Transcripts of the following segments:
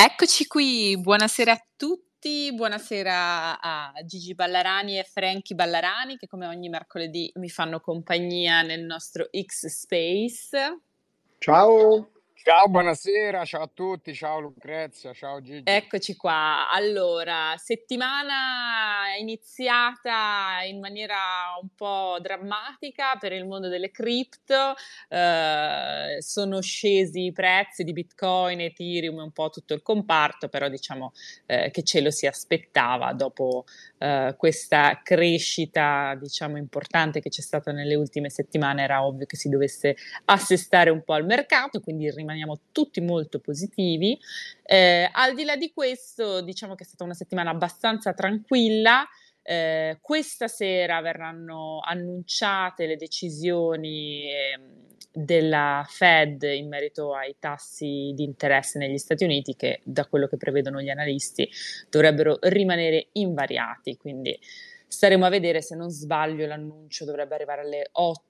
Eccoci qui, buonasera a tutti, buonasera a Gigi Ballarani e Franky Ballarani che come ogni mercoledì mi fanno compagnia nel nostro X Space. Ciao! Ciao, buonasera, ciao a tutti, ciao Lucrezia, ciao Gigi. Eccoci qua. Allora, settimana iniziata in maniera un po' drammatica per il mondo delle cripto. Eh, sono scesi i prezzi di Bitcoin, Ethereum, un po' tutto il comparto, però diciamo eh, che ce lo si aspettava dopo eh, questa crescita, diciamo, importante che c'è stata nelle ultime settimane. Era ovvio che si dovesse assestare un po' al mercato, quindi rimane rimaniamo tutti molto positivi. Eh, al di là di questo, diciamo che è stata una settimana abbastanza tranquilla. Eh, questa sera verranno annunciate le decisioni eh, della Fed in merito ai tassi di interesse negli Stati Uniti che da quello che prevedono gli analisti dovrebbero rimanere invariati, quindi staremo a vedere se non sbaglio l'annuncio dovrebbe arrivare alle 8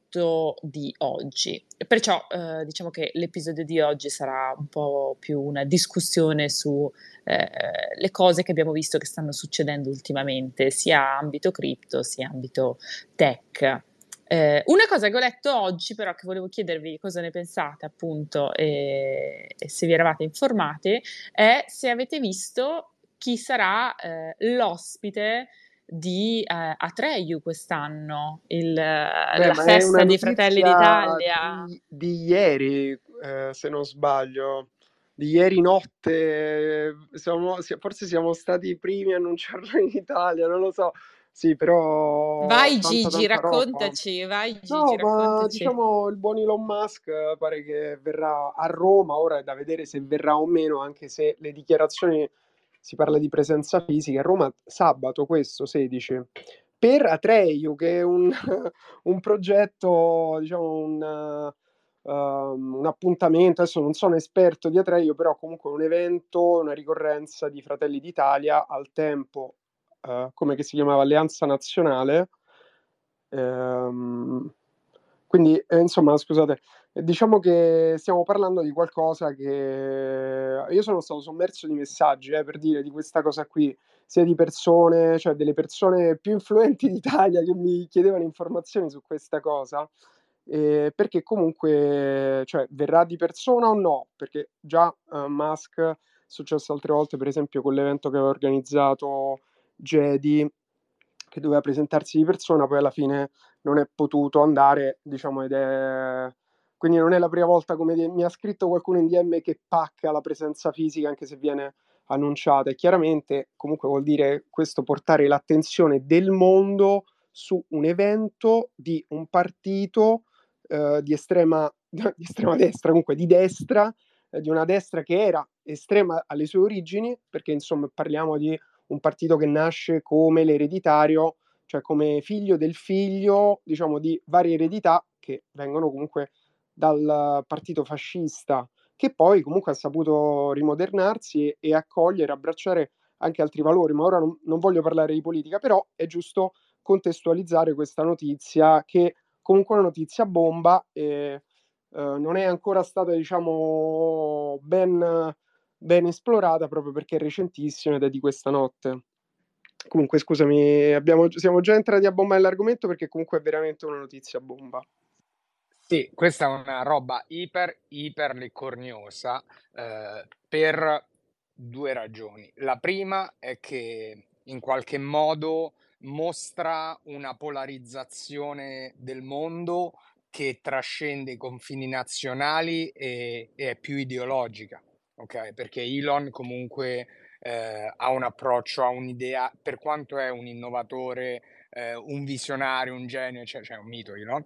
di oggi. Perciò eh, diciamo che l'episodio di oggi sarà un po' più una discussione su eh, le cose che abbiamo visto che stanno succedendo ultimamente, sia ambito cripto sia ambito tech. Eh, una cosa che ho letto oggi, però, che volevo chiedervi cosa ne pensate, appunto, e, e se vi eravate informati, è se avete visto chi sarà eh, l'ospite di eh, Atreyu quest'anno, il, Beh, la festa dei Fratelli d'Italia. Di, di ieri, eh, se non sbaglio, di ieri notte, siamo, forse siamo stati i primi a annunciarlo in Italia, non lo so. Sì, però... Vai tanta, Gigi, tanta raccontaci, vai Gigi, no, raccontaci. Ma, diciamo il buon Elon Musk pare che verrà a Roma, ora è da vedere se verrà o meno, anche se le dichiarazioni si parla di presenza fisica, Roma sabato questo 16 per Atreyu che è un, un progetto, diciamo un, uh, un, appuntamento, adesso non sono esperto di Atreyu, però comunque un evento, una ricorrenza di Fratelli d'Italia al tempo, uh, come si chiamava Alleanza Nazionale. Um, quindi, eh, insomma, scusate, diciamo che stiamo parlando di qualcosa che io sono stato sommerso di messaggi eh, per dire di questa cosa qui, sia di persone, cioè delle persone più influenti d'Italia che mi chiedevano informazioni su questa cosa. Eh, perché comunque cioè, verrà di persona o no? Perché già uh, Musk è successo altre volte, per esempio con l'evento che aveva organizzato Jedi, che doveva presentarsi di persona, poi alla fine non è potuto andare, diciamo, ed è... Quindi non è la prima volta, come mi ha scritto qualcuno in DM, che pacca la presenza fisica, anche se viene annunciata. E chiaramente, comunque vuol dire questo portare l'attenzione del mondo su un evento di un partito eh, di, estrema, di estrema destra, comunque di destra, eh, di una destra che era estrema alle sue origini, perché insomma parliamo di un partito che nasce come l'ereditario cioè come figlio del figlio, diciamo, di varie eredità che vengono comunque dal partito fascista, che poi comunque ha saputo rimodernarsi e, e accogliere, abbracciare anche altri valori. Ma ora non, non, voglio parlare di politica, però è giusto contestualizzare questa notizia che comunque è una notizia bomba e eh, non è ancora stata, diciamo, ben, ben esplorata proprio perché è recentissima ed è di questa notte. Comunque, scusami, abbiamo, siamo già entrati a bomba nell'argomento perché comunque è veramente una notizia bomba. Sì, questa è una roba iper, iper licorniosa eh, per due ragioni. La prima è che in qualche modo mostra una polarizzazione del mondo che trascende i confini nazionali e, e è più ideologica, ok? Perché Elon comunque eh, ha un approccio, ha un'idea, per quanto è un innovatore, eh, un visionario, un genio, cioè, cioè un mito Elon,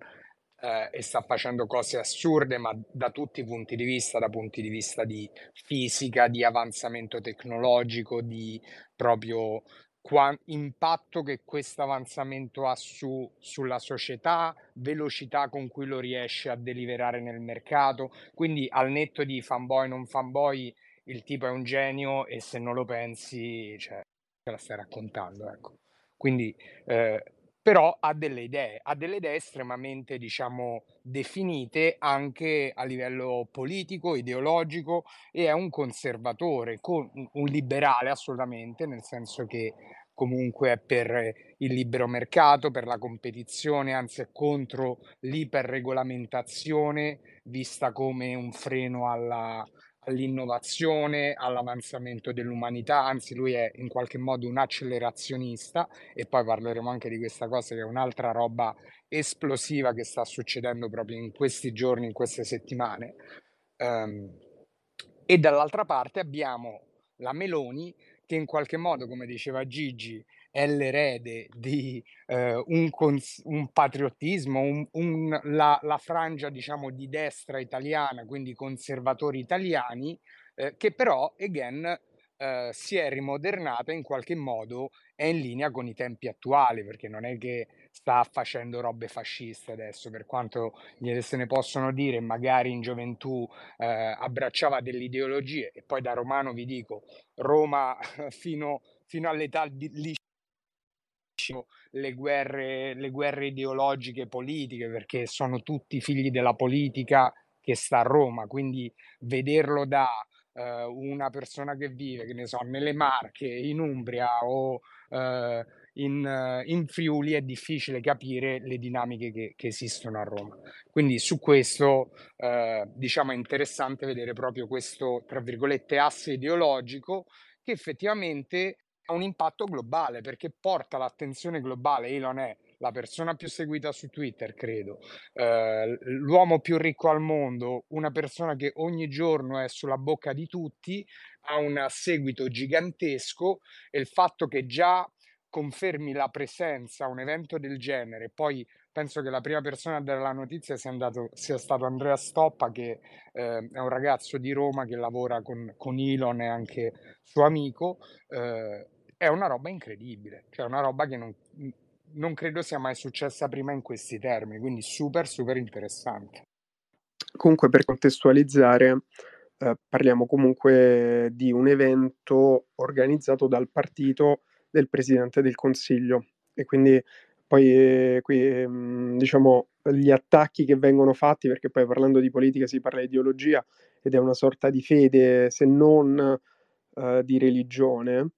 eh, e sta facendo cose assurde, ma da tutti i punti di vista, da punti di vista di fisica, di avanzamento tecnologico, di proprio qua, impatto che questo avanzamento ha su, sulla società, velocità con cui lo riesce a deliverare nel mercato. Quindi al netto di fanboy non fanboy, il tipo è un genio e se non lo pensi, cioè, te la stai raccontando, ecco. Quindi eh, però ha delle idee, ha delle idee estremamente, diciamo, definite anche a livello politico, ideologico e è un conservatore, con, un liberale assolutamente, nel senso che comunque è per il libero mercato, per la competizione, anzi è contro l'iperregolamentazione vista come un freno alla, all'innovazione, all'avanzamento dell'umanità, anzi lui è in qualche modo un accelerazionista e poi parleremo anche di questa cosa che è un'altra roba esplosiva che sta succedendo proprio in questi giorni, in queste settimane. Um, e dall'altra parte abbiamo la Meloni che in qualche modo, come diceva Gigi, è l'erede di eh, un, cons- un, patriottismo, un, un, la, la, frangia diciamo di destra italiana, quindi conservatori italiani, eh, che però, again, eh, si è rimodernata in qualche modo, è in linea con i tempi attuali, perché non è che sta facendo robe fasciste adesso, per quanto se ne possono dire, magari in gioventù eh, abbracciava delle ideologie, e poi da romano vi dico, Roma fino, fino all'età di, le guerre, le guerre ideologiche politiche, perché sono tutti figli della politica che sta a Roma, quindi vederlo da uh, una persona che vive, che ne so, nelle Marche, in Umbria o uh, in, uh, in, Friuli è difficile capire le dinamiche che, che esistono a Roma. Quindi su questo diciamo è interessante vedere proprio questo, tra virgolette, asse ideologico che effettivamente un impatto globale perché porta l'attenzione globale. Elon è la persona più seguita su Twitter, credo, eh, l'uomo più ricco al mondo, una persona che ogni giorno è sulla bocca di tutti, ha un seguito gigantesco e il fatto che già confermi la presenza a un evento del genere, poi penso che la prima persona a dare la notizia sia, andato, sia stato Andrea Stoppa, che eh, è un ragazzo di Roma che lavora con, con Elon e anche suo amico. Eh, è una roba incredibile, cioè una roba che non, non credo sia mai successa prima in questi termini, quindi super super interessante. Comunque per contestualizzare, eh, parliamo comunque di un evento organizzato dal partito del Presidente del Consiglio e quindi poi eh, qui ehm, diciamo gli attacchi che vengono fatti, perché poi parlando di politica si parla di ideologia ed è una sorta di fede se non eh, di religione,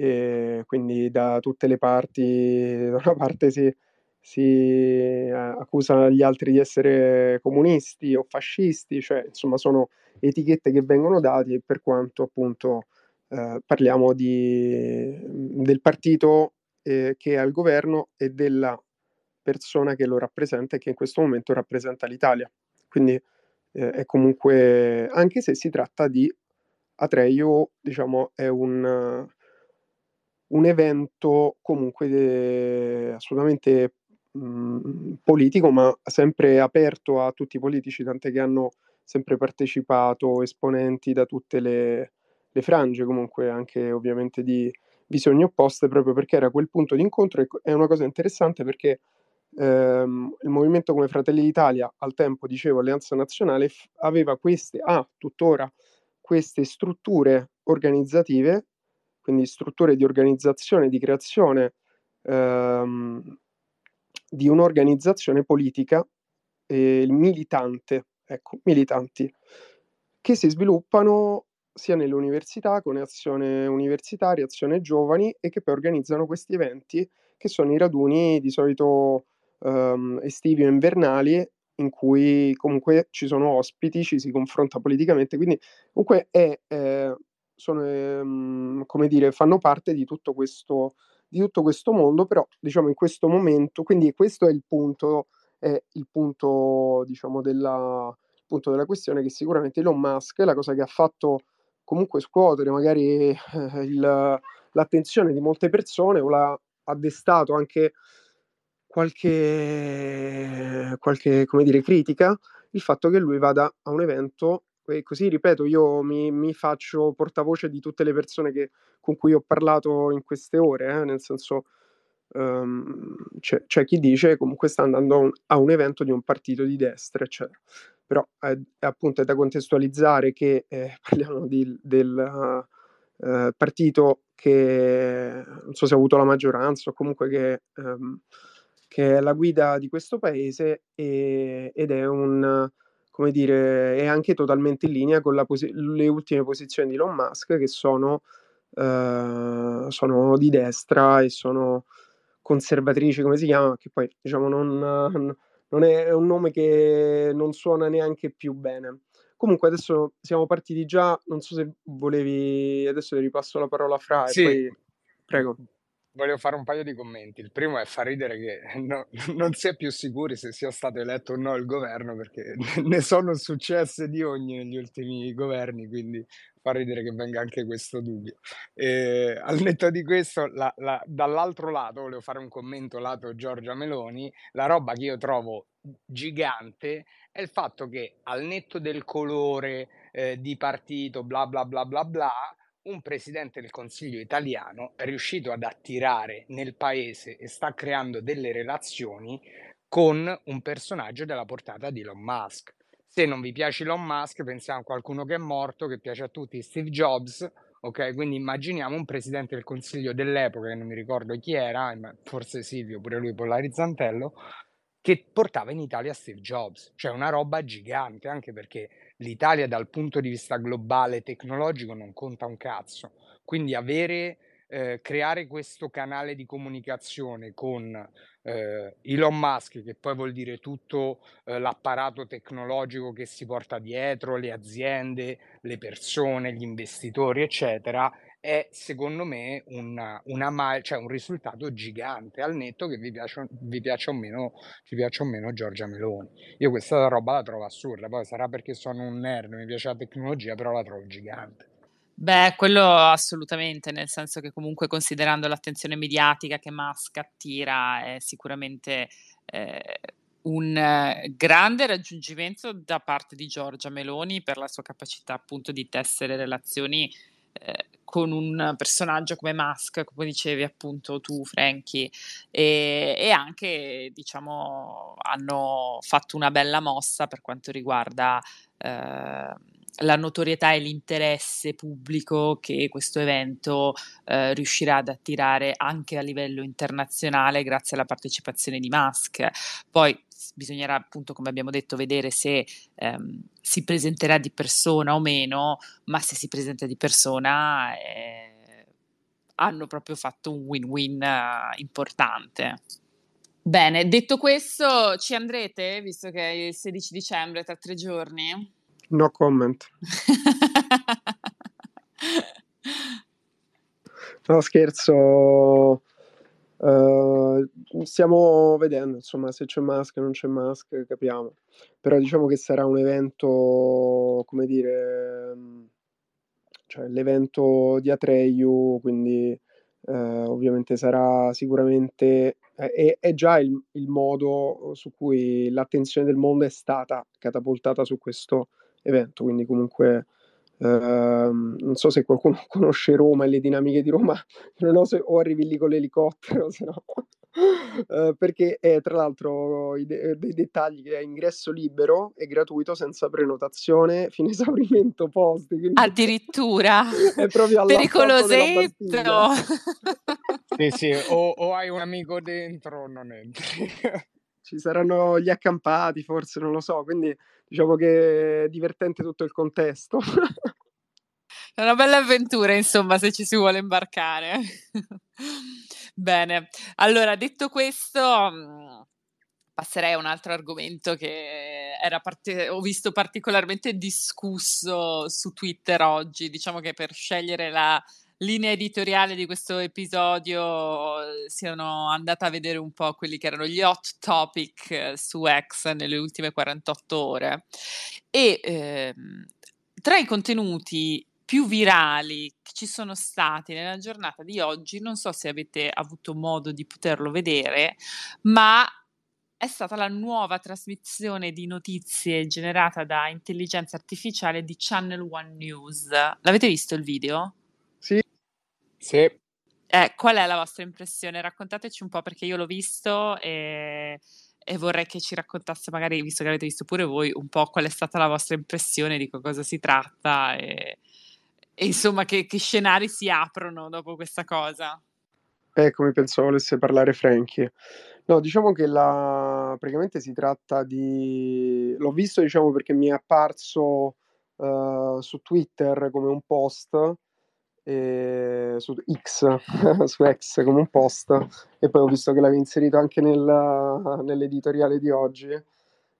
e quindi da tutte le parti, da una parte si, si eh, accusa gli altri di essere comunisti o fascisti, cioè insomma sono etichette che vengono date per quanto appunto eh, parliamo di, del partito eh, che è al governo e della persona che lo rappresenta e che in questo momento rappresenta l'Italia. Quindi eh, è comunque, anche se si tratta di Atreio, diciamo, è un un evento comunque de- assolutamente mh, mhmm, politico, ma sempre aperto a tutti i politici, tant'è che hanno sempre partecipato esponenti da tutte le, le frange, comunque anche ovviamente di visioni opposte, proprio perché era quel punto di incontro. E è una cosa interessante perché ehm, il movimento come Fratelli d'Italia, al tempo dicevo Alleanza Nazionale, f- aveva queste, ha ah, tuttora queste strutture organizzative quindi strutture di organizzazione, di creazione ehm, di un'organizzazione politica eh, militante, ecco, militanti, che si sviluppano sia nelle università con azione universitaria, azione giovani e che poi organizzano questi eventi che sono i raduni di solito ehm, estivi o invernali in cui comunque ci sono ospiti, ci si confronta politicamente, quindi comunque è eh, sono, ehm, come dire, fanno parte di tutto, questo, di tutto questo mondo, però diciamo in questo momento, quindi questo è il punto, è il punto, diciamo, della, punto della questione che sicuramente Elon Musk è la cosa che ha fatto comunque scuotere magari eh, il, l'attenzione di molte persone o l'ha destato anche qualche, qualche come dire, critica il fatto che lui vada a un evento e così, ripeto, io mi, mi faccio portavoce di tutte le persone che, con cui ho parlato in queste ore, eh, nel senso um, c'è, c'è, chi dice comunque sta andando a un, a un, evento di un partito di destra, eccetera. Però è, è appunto è da contestualizzare che eh, parliamo di, del uh, partito che non so se ha avuto la maggioranza o comunque che um, che è la guida di questo paese e, ed è un, come dire, è anche totalmente in linea con posi- le ultime posizioni di Elon Musk che sono, eh, sono di destra e sono conservatrici, come si chiama, che poi diciamo non, non è un nome che non suona neanche più bene. Comunque adesso siamo partiti già, non so se volevi, adesso ti ripasso la parola a Fra sì. e poi prego. Volevo fare un paio di commenti. Il primo è far ridere che no, non si è più sicuri se sia stato eletto o no il governo, perché ne sono successe di ogni negli ultimi governi, quindi fa ridere che venga anche questo dubbio. E, al netto di questo, la, la, dall'altro lato, volevo fare un commento lato Giorgia Meloni, la roba che io trovo gigante è il fatto che al netto del colore eh, di partito, bla bla bla bla bla, un presidente del Consiglio italiano è riuscito ad attirare nel paese e sta creando delle relazioni con un personaggio della portata di Elon Musk. Se non vi piace Elon Musk, pensiamo a qualcuno che è morto, che piace a tutti, Steve Jobs, ok? Quindi immaginiamo un presidente del Consiglio dell'epoca, che non mi ricordo chi era, forse Silvio, pure lui polarizzantello, che portava in Italia Steve Jobs, cioè una roba gigante, anche perché l'Italia dal punto di vista globale tecnologico non conta un cazzo. Quindi avere, eh, creare questo canale di comunicazione con eh, Elon Musk, che poi vuol dire tutto eh, l'apparato tecnologico che si porta dietro, le aziende, le persone, gli investitori, eccetera, è secondo me una, una cioè un risultato gigante al netto che vi piace, o meno, ci piaccia o meno Giorgia Meloni. Io questa roba la trovo assurda, poi sarà perché sono un nerd, mi piace la tecnologia, però la trovo gigante. Beh, quello assolutamente, nel senso che comunque considerando l'attenzione mediatica che Musk attira è sicuramente eh, un grande raggiungimento da parte di Giorgia Meloni per la sua capacità appunto di tessere relazioni eh, con un personaggio come Musk, come dicevi appunto tu, Frankie, e, e, anche diciamo hanno fatto una bella mossa per quanto riguarda eh, la notorietà e l'interesse pubblico che questo evento eh, riuscirà ad attirare anche a livello internazionale grazie alla partecipazione di Musk. Poi bisognerà appunto, come abbiamo detto, vedere se ehm, si presenterà di persona o meno, ma se si presenta di persona eh, hanno proprio fatto un win-win uh, importante. Bene, detto questo, ci andrete, visto che è il 16 dicembre, tra tre giorni? No comment. no, scherzo. Uh, stiamo vedendo, insomma, se c'è Musk o non c'è Musk, capiamo. Però diciamo che sarà un evento, come dire, cioè l'evento di Atreyu, quindi uh, ovviamente sarà sicuramente, è, è già il, il, modo su cui l'attenzione del mondo è stata catapultata su questo evento, quindi comunque Uh, non so se qualcuno conosce Roma e le dinamiche di Roma, non so se o arrivi lì con l'elicottero, se no. Uh, perché è tra l'altro de- dei dettagli che è ingresso libero e gratuito senza prenotazione fino a esaurimento posti. Addirittura è proprio pericolosetto. sì, sì, o, o hai un amico dentro o non entri. Ci saranno gli accampati, forse, non lo so, quindi diciamo che è divertente tutto il contesto. È una bella avventura, insomma, se ci si vuole imbarcare. Bene, allora detto questo, mm, passerei a un altro argomento che part- ho visto particolarmente discusso su Twitter oggi. Diciamo che per scegliere la linea editoriale di questo episodio eh, sono andata a vedere un po' quelli che erano gli hot topic eh, su X nelle ultime 48 ore e ehm, tra i contenuti più virali che ci sono stati nella giornata di oggi, non so se avete avuto modo di poterlo vedere, ma è stata la nuova trasmissione di notizie generata da intelligenza artificiale di Channel One News. L'avete visto il video? Sì. Sì. Eh, qual è la vostra impressione? Raccontateci un po' perché io l'ho visto e, e, vorrei che ci raccontasse magari, visto che l'avete visto pure voi, un po' qual è stata la vostra impressione di cosa si tratta e, e insomma che, che, scenari si aprono dopo questa cosa. Ecco, mi pensavo volesse parlare Frankie. No, diciamo che la praticamente si tratta di l'ho visto diciamo perché mi è apparso, uhm, su Twitter come un post, ehm, su X, su X come un post e poi ho visto che l'avevi inserito anche nel nell'editoriale di oggi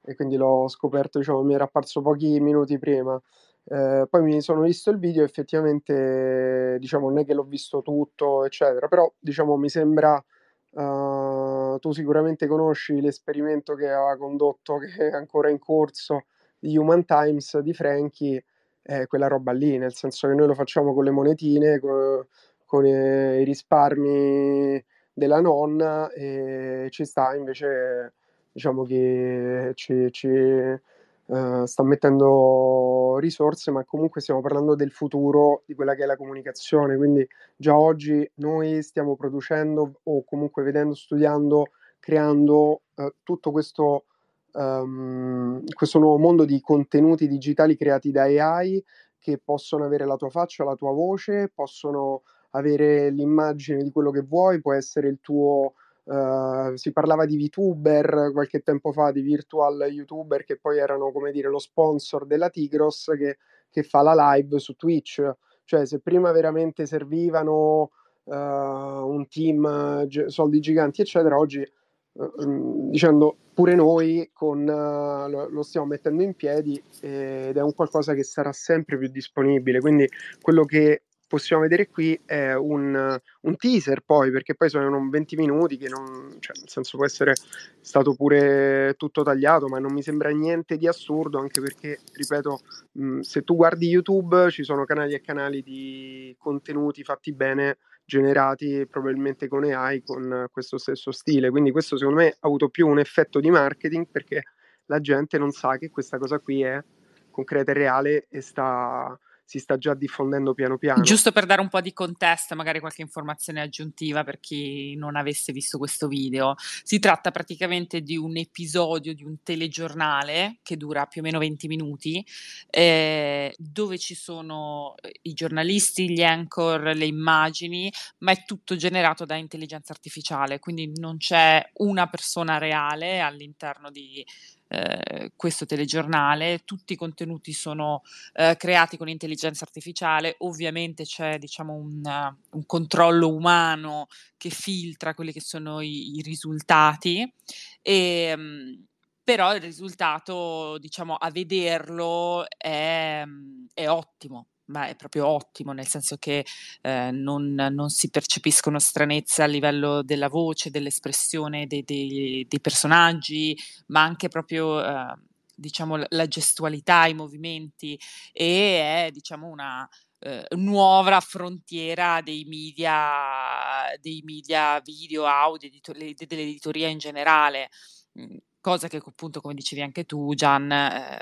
e quindi l'ho scoperto diciamo mi era apparso pochi minuti prima. Ehm, poi mi sono visto il video, effettivamente diciamo non è che l'ho visto tutto, eccetera, però diciamo mi sembra uhm, tu sicuramente conosci l'esperimento che aveva condotto, che è ancora in corso, di Human Times di Franchi, è quella roba lì, nel senso che noi lo facciamo con le monetine, co con i risparmi della nonna e ci sta invece diciamo che ci ci uhm, sta mettendo risorse, ma comunque stiamo parlando del futuro di quella che è la comunicazione. Quindi già oggi noi stiamo producendo o comunque vedendo, studiando, creando, uhm, tutto questo uhm, questo nuovo mondo di contenuti digitali creati da AI che possono avere la tua faccia, la tua voce, possono avere l'immagine di quello che vuoi, può essere il tuo uhm, si parlava di VTuber qualche tempo fa, di virtual YouTuber che poi erano, come dire, lo sponsor della Tigros che che fa la live su Twitch. Cioè, se prima veramente servivano, uhm, un team, soldi giganti, eccetera, oggi, dicendo pure noi con lo lo stiamo mettendo in piedi ed è un qualcosa che sarà sempre più disponibile. Quindi quello che possiamo vedere qui è un un teaser poi, perché poi sono 20 minuti che non cioè nel senso può essere stato pure tutto tagliato, ma non mi sembra niente di assurdo, anche perché, ripeto, mhmm, se tu guardi YouTube ci sono canali e canali di contenuti fatti bene, generati probabilmente con AI, con questo stesso stile. Quindi questo secondo me ha avuto più un effetto di marketing, perché la gente non sa che questa cosa qui è concreta e reale e sta si sta già diffondendo piano piano. Giusto per dare un po' di contesto, magari qualche informazione aggiuntiva per chi non avesse visto questo video. Si tratta praticamente di un episodio di un telegiornale che dura più o meno 20 minuti, ehm, dove ci sono, uhm, i giornalisti, gli anchor, le immagini, ma è tutto generato da intelligenza artificiale, quindi non c'è una persona reale all'interno di, ehm, questo telegiornale. Tutti i contenuti sono, ehm, creati con intelligenza artificiale. Ovviamente c'è diciamo un un controllo umano che filtra quelli che sono i i risultati, ehm, però il risultato diciamo a vederlo è è ottimo, ma è proprio ottimo, nel senso che, ehm, non non si percepiscono stranezze a livello della voce, dell'espressione dei dei dei personaggi, ma anche proprio, ehm, diciamo la gestualità, i movimenti e è diciamo una, uhm, nuova frontiera dei media dei media video, audio, edito le dell'editoria in generale. Mhmm, cosa che appunto, come dicevi anche tu Gian, ehm,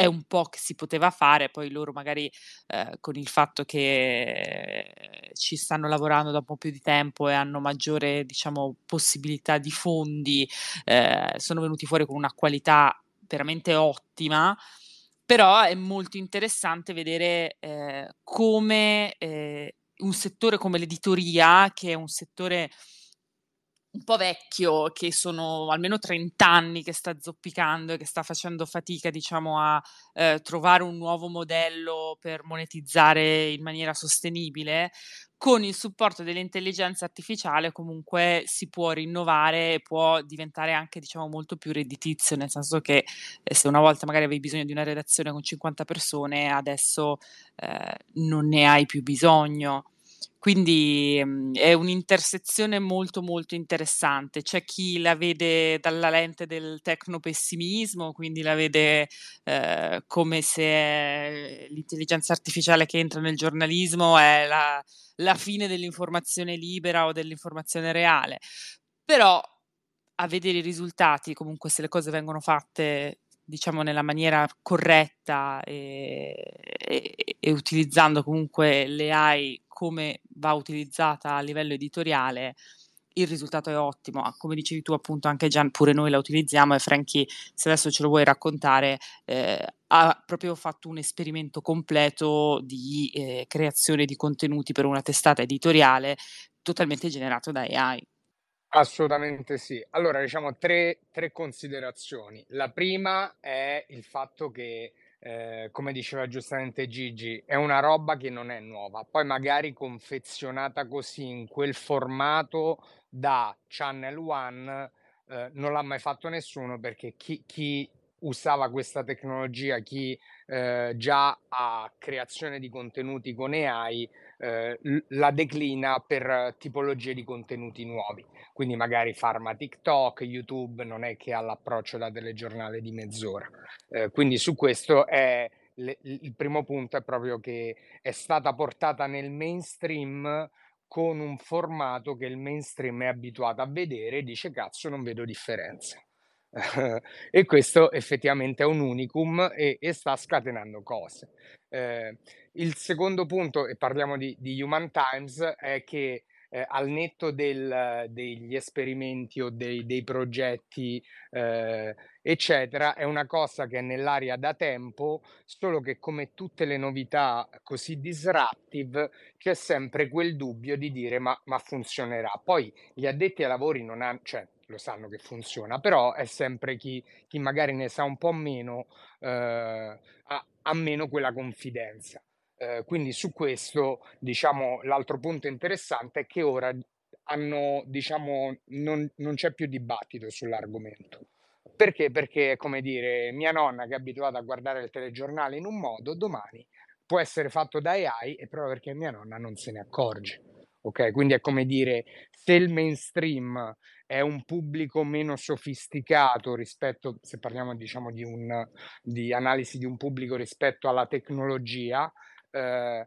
è un po' che si poteva fare, poi loro magari, ehm, con il fatto che ci stanno lavorando da un po' più di tempo e hanno maggiore, diciamo, possibilità di fondi, ehm, sono venuti fuori con una qualità veramente ottima, però è molto interessante vedere, ehm, come, ehm, un settore come l'editoria, che è un settore un po' vecchio, che sono almeno 30 anni che sta zoppicando e che sta facendo fatica, diciamo, a, ehm, trovare un nuovo modello per monetizzare in maniera sostenibile, con il supporto dell'intelligenza artificiale comunque si può rinnovare e può diventare anche, diciamo, molto più redditizio, nel senso che, ehm, se una volta magari avevi bisogno di una redazione con 50 persone, adesso, ehm, non ne hai più bisogno. Quindi, mhmm, è un'intersezione molto, molto interessante. C'è chi la vede dalla lente del tecnopessimismo, quindi la vede, ehm, come se l'intelligenza artificiale che entra nel giornalismo è la la fine dell'informazione libera o dell'informazione reale. Però a vedere i risultati, comunque se le cose vengono fatte, diciamo, nella maniera corretta, ehm, e e utilizzando comunque le AI come va utilizzata a livello editoriale, il risultato è ottimo. A come dicevi tu appunto anche Gian, pure noi la utilizziamo e Franchi, se adesso ce lo vuoi raccontare, ehm, ha proprio fatto un esperimento completo di, ehm, creazione di contenuti per una testata editoriale totalmente generato da AI. Assolutamente sì. Allora, diciamo tre, tre considerazioni. La prima è il fatto che, eh, come diceva giustamente Gigi, è una roba che non è nuova. Poi magari confezionata così in quel formato da Channel One, eh, non l'ha mai fatto nessuno perché chi, chi usava questa tecnologia, chi eh, già ha creazione di contenuti con AI, eh, la declina per tipologie di contenuti nuovi. Quindi magari farma TikTok, YouTube non è che ha l'approccio da telegiornale di mezz'ora. Eh, quindi su questo è le, il primo punto è proprio che è stata portata nel mainstream con un formato che il mainstream è abituato a vedere e dice cazzo non vedo differenza. e questo effettivamente è un unicum e, e sta scatenando cose. Eh, il secondo punto, e parliamo di, di Human Times, è che eh, al netto del, degli esperimenti o dei, dei progetti, eh, eccetera, è una cosa che è nell'aria da tempo, solo che come tutte le novità così disruptive c'è sempre quel dubbio di dire ma, ma funzionerà. Poi gli addetti ai lavori non hanno, cioè lo sanno che funziona, però è sempre chi, chi magari ne sa un po' meno, eh, ha, ha meno quella confidenza. Eh, quindi su questo, diciamo, l'altro punto interessante è che ora hanno, diciamo, non, non c'è più dibattito sull'argomento. Perché? Perché, come dire, mia nonna che è abituata a guardare il telegiornale in un modo, domani può essere fatto da AI e proprio perché mia nonna non se ne accorge. Ok, quindi è come dire, se il mainstream è un pubblico meno sofisticato rispetto, se parliamo diciamo di, un, di analisi di un pubblico rispetto alla tecnologia, eh,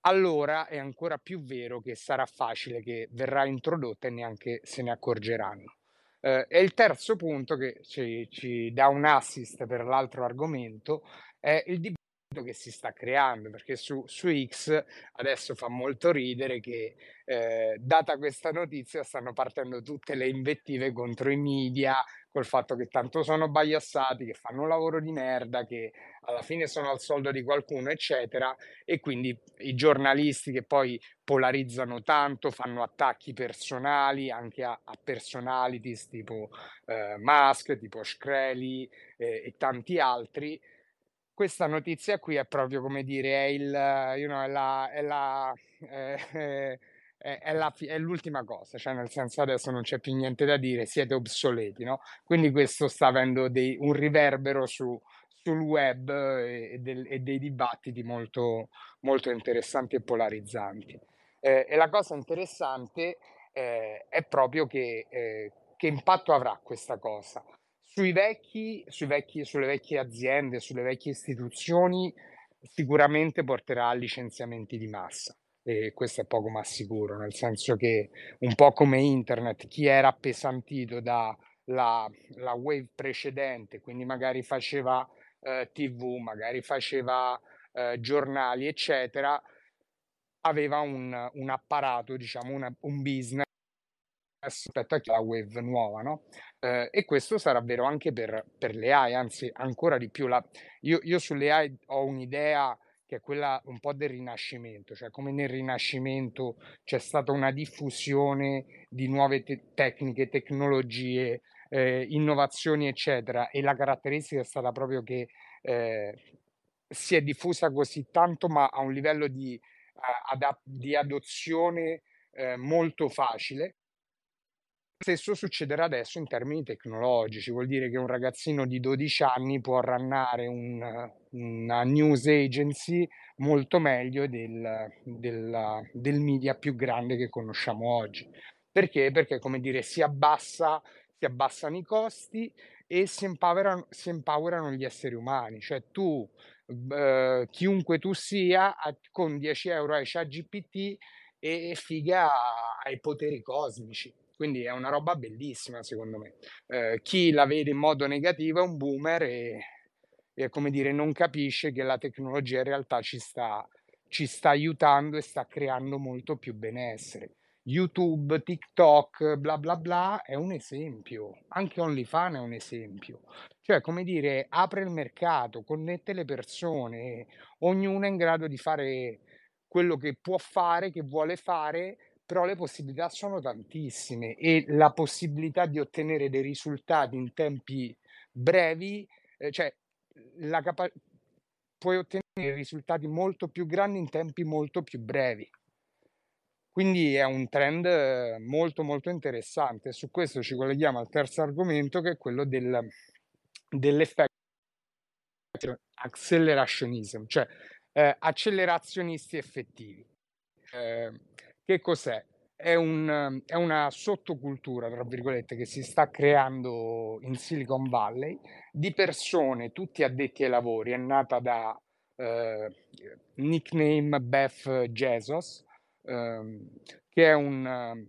allora è ancora più vero che sarà facile che verrà introdotta e neanche se ne accorgeranno. Eh, e il terzo punto che ci, ci dà un assist per l'altro argomento è il dibattito che si sta creando, perché su, su X adesso fa molto ridere che eh, data questa notizia stanno partendo tutte le invettive contro i media, col fatto che tanto sono biassati, che fanno un lavoro di merda, che alla fine sono al soldo di qualcuno, eccetera, e quindi i giornalisti che poi polarizzano tanto, fanno attacchi personali anche a, a personalities tipo eh, Musk, tipo Shkreli eh, e tanti altri. Questa notizia qui è proprio come dire, è, il, you know, è, la, è, la, eh, è, è, la, è l'ultima cosa, cioè nel senso adesso non c'è più niente da dire, siete obsoleti, no? Quindi questo sta avendo dei, un riverbero su, sul web e, del, e, dei dibattiti molto, molto interessanti e polarizzanti. Eh, e la cosa interessante eh, è proprio che, eh, che impatto avrà questa cosa sui vecchi, sui vecchi, sulle vecchie aziende, sulle vecchie istituzioni, sicuramente porterà a licenziamenti di massa. E questo è poco ma sicuro, nel senso che un po' come internet, chi era appesantito dalla la wave precedente, quindi magari faceva eh, tv, magari faceva eh, giornali, eccetera, aveva un, un apparato, diciamo, una, un business rispetto a chi la wave nuova, no? Eh, e questo sarà vero anche per, per le AI, anzi ancora di più. La, io, io sulle AI ho un'idea che è quella un po' del rinascimento, cioè come nel rinascimento c'è stata una diffusione di nuove te- tecniche, tecnologie, eh, innovazioni, eccetera, e la caratteristica è stata proprio che eh, si è diffusa così tanto, ma a un livello di, uh, ad- di adozione eh, molto facile stesso succederà adesso in termini tecnologici, vuol dire che un ragazzino di 12 anni può runnare un, una news agency molto meglio del, del, del, media più grande che conosciamo oggi. Perché? Perché, come dire, si, abbassa, si abbassano i costi e si empowerano, si empowerano gli esseri umani, cioè tu, eh, chiunque tu sia, con 10 euro hai ChatGPT e figa ai poteri cosmici. Quindi è una roba bellissima, secondo me. Eh, chi la vede in modo negativo è un boomer e, e, come dire, non capisce che la tecnologia in realtà ci sta, ci sta aiutando e sta creando molto più benessere. YouTube, TikTok, bla bla bla è un esempio, anche OnlyFans è un esempio. Cioè, come dire, apre il mercato, connette le persone, ognuno è in grado di fare quello che può fare, che vuole fare però le possibilità sono tantissime e la possibilità di ottenere dei risultati in tempi brevi, eh, cioè la capa- puoi ottenere risultati molto più grandi in tempi molto più brevi. Quindi è un trend eh, molto molto interessante. Su questo ci colleghiamo al terzo argomento che è quello del, dell'effetto accelerationism, cioè eh, accelerazionisti effettivi. Eh, che cos'è? È, un, è, una sottocultura, tra virgolette, che si sta creando in Silicon Valley di persone, tutti addetti ai lavori. È nata da eh, nickname Beth Jesus, ehm, che è un,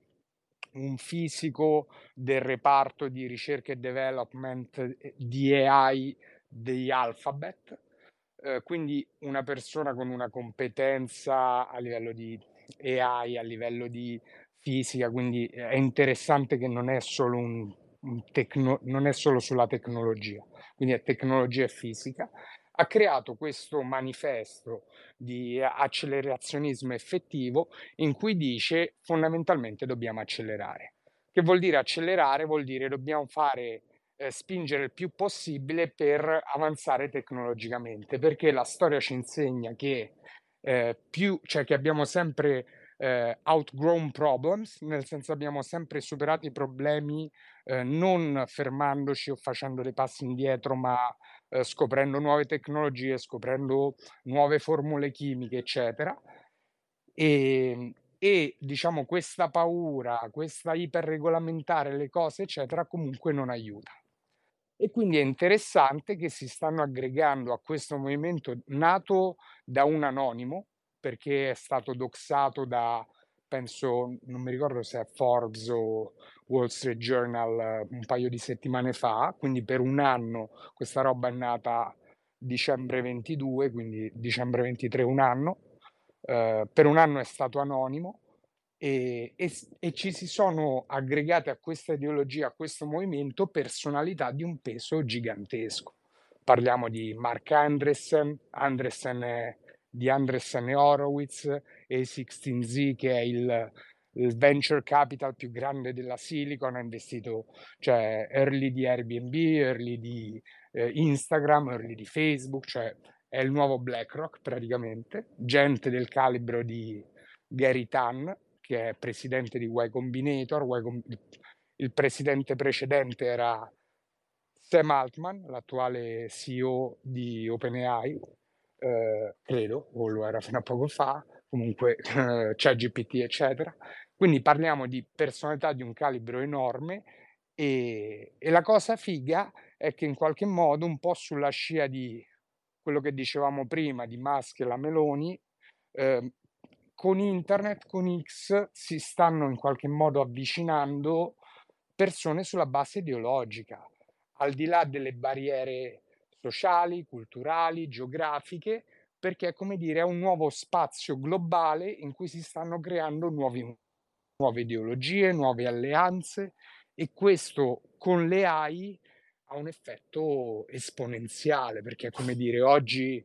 un fisico del reparto di ricerca e development di AI di Alphabet, eh, quindi una persona con una competenza a livello di AI, a livello di fisica, quindi è interessante che non è solo, un, un tecno, non è solo sulla tecnologia, quindi è tecnologia e fisica. Ha creato questo manifesto di accelerazionismo effettivo in cui dice fondamentalmente dobbiamo accelerare. Che vuol dire accelerare? Vuol dire dobbiamo fare eh, spingere il più possibile per avanzare tecnologicamente, perché la storia ci insegna che eh, più, cioè che abbiamo sempre eh, outgrown problems, nel senso abbiamo sempre superato i problemi eh, non fermandoci o facendo dei passi indietro, ma eh, scoprendo nuove tecnologie, scoprendo nuove formule chimiche, eccetera. E, e diciamo questa paura, questa iperregolamentare le cose, eccetera, comunque non aiuta. E quindi è interessante che si stanno aggregando a questo movimento nato da un anonimo, perché è stato doxato da, penso, non mi ricordo se è Forbes o Wall Street Journal un paio di settimane fa, quindi per un anno questa roba è nata dicembre 22, quindi dicembre 23 un anno, eh, per un anno è stato anonimo e, e, e, ci si sono aggregate a questa ideologia, a questo movimento, personalità di un peso gigantesco. Parliamo di Mark Andressen è, di Andressen e Horowitz, A16Z che è il, il, venture capital più grande della Silicon, ha investito cioè early di Airbnb, early di eh, Instagram, early di Facebook, cioè è il nuovo BlackRock praticamente, gente del calibro di Gary Tan, che è presidente di Y Combinator. y Com- il presidente precedente era Sam Altman, l'attuale CEO di OpenAI, eh, credo, o lo era fino a poco fa, comunque eh, c'è GPT, eccetera. Quindi parliamo di personalità di un calibro enorme e, e, la cosa figa è che in qualche modo, un po' sulla scia di quello che dicevamo prima di Musk e la Meloni, eh, con internet, con X, si stanno in qualche modo avvicinando persone sulla base ideologica, al di là delle barriere sociali, culturali, geografiche, perché come dire è un nuovo spazio globale in cui si stanno creando nuovi, nuove ideologie, nuove alleanze e questo con le AI ha un effetto esponenziale, perché come dire oggi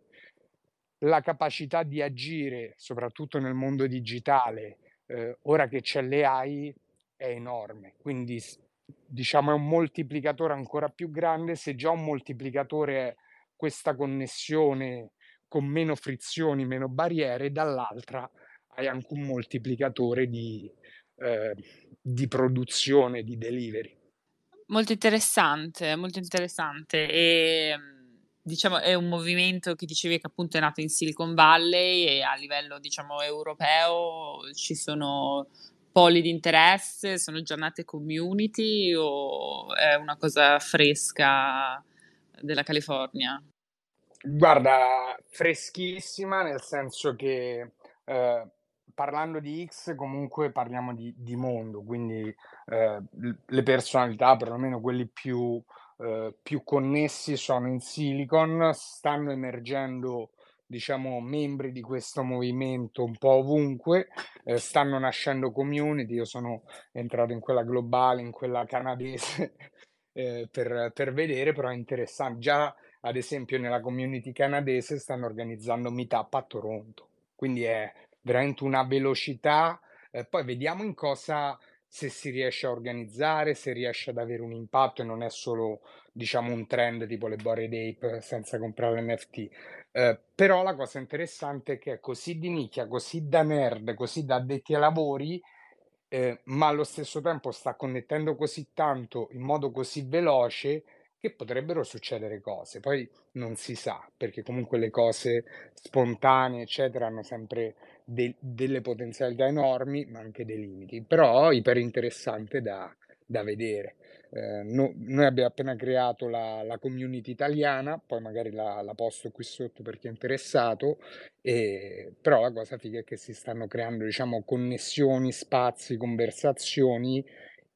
la capacità di agire, soprattutto nel mondo digitale, eh, ora che c'è l'AI, è enorme. Quindi diciamo è un moltiplicatore ancora più grande. Se già un moltiplicatore è questa connessione con meno frizioni, meno barriere, dall'altra hai anche un moltiplicatore di, eh, di produzione, di delivery. Molto interessante, molto interessante. E ehm, diciamo, è un movimento che dicevi che appunto è nato in Silicon Valley e a livello, diciamo, europeo ci sono poli di interesse, sono giornate community o è una cosa fresca della California? Guarda, freschissima nel senso che eh, parlando di X comunque parliamo di, di mondo, quindi eh, le personalità, perlomeno quelli più eh, più connessi sono in Silicon, stanno emergendo diciamo membri di questo movimento un po' ovunque, eh, stanno nascendo community, io sono entrato in quella globale, in quella canadese eh, per, per vedere, però è interessante. Già ad esempio nella community canadese stanno organizzando meetup a Toronto, quindi è veramente una velocità. Eh, poi vediamo in cosa se si riesce a organizzare, se riesce ad avere un impatto e non è solo, diciamo, un trend tipo le Bored Ape senza comprare l'NFT. Eh, però la cosa interessante è che è così di nicchia, così da nerd, così da addetti ai lavori, eh, ma allo stesso tempo sta connettendo così tanto in modo così veloce che potrebbero succedere cose. Poi non si sa, perché comunque le cose spontanee, eccetera, hanno sempre de- delle potenzialità enormi, ma anche dei limiti. Però iper interessante da, da vedere. Eh, no, noi abbiamo appena creato la, la community italiana, poi magari la, la, posto qui sotto per chi è interessato, e, però la cosa figa è che si stanno creando diciamo, connessioni, spazi, conversazioni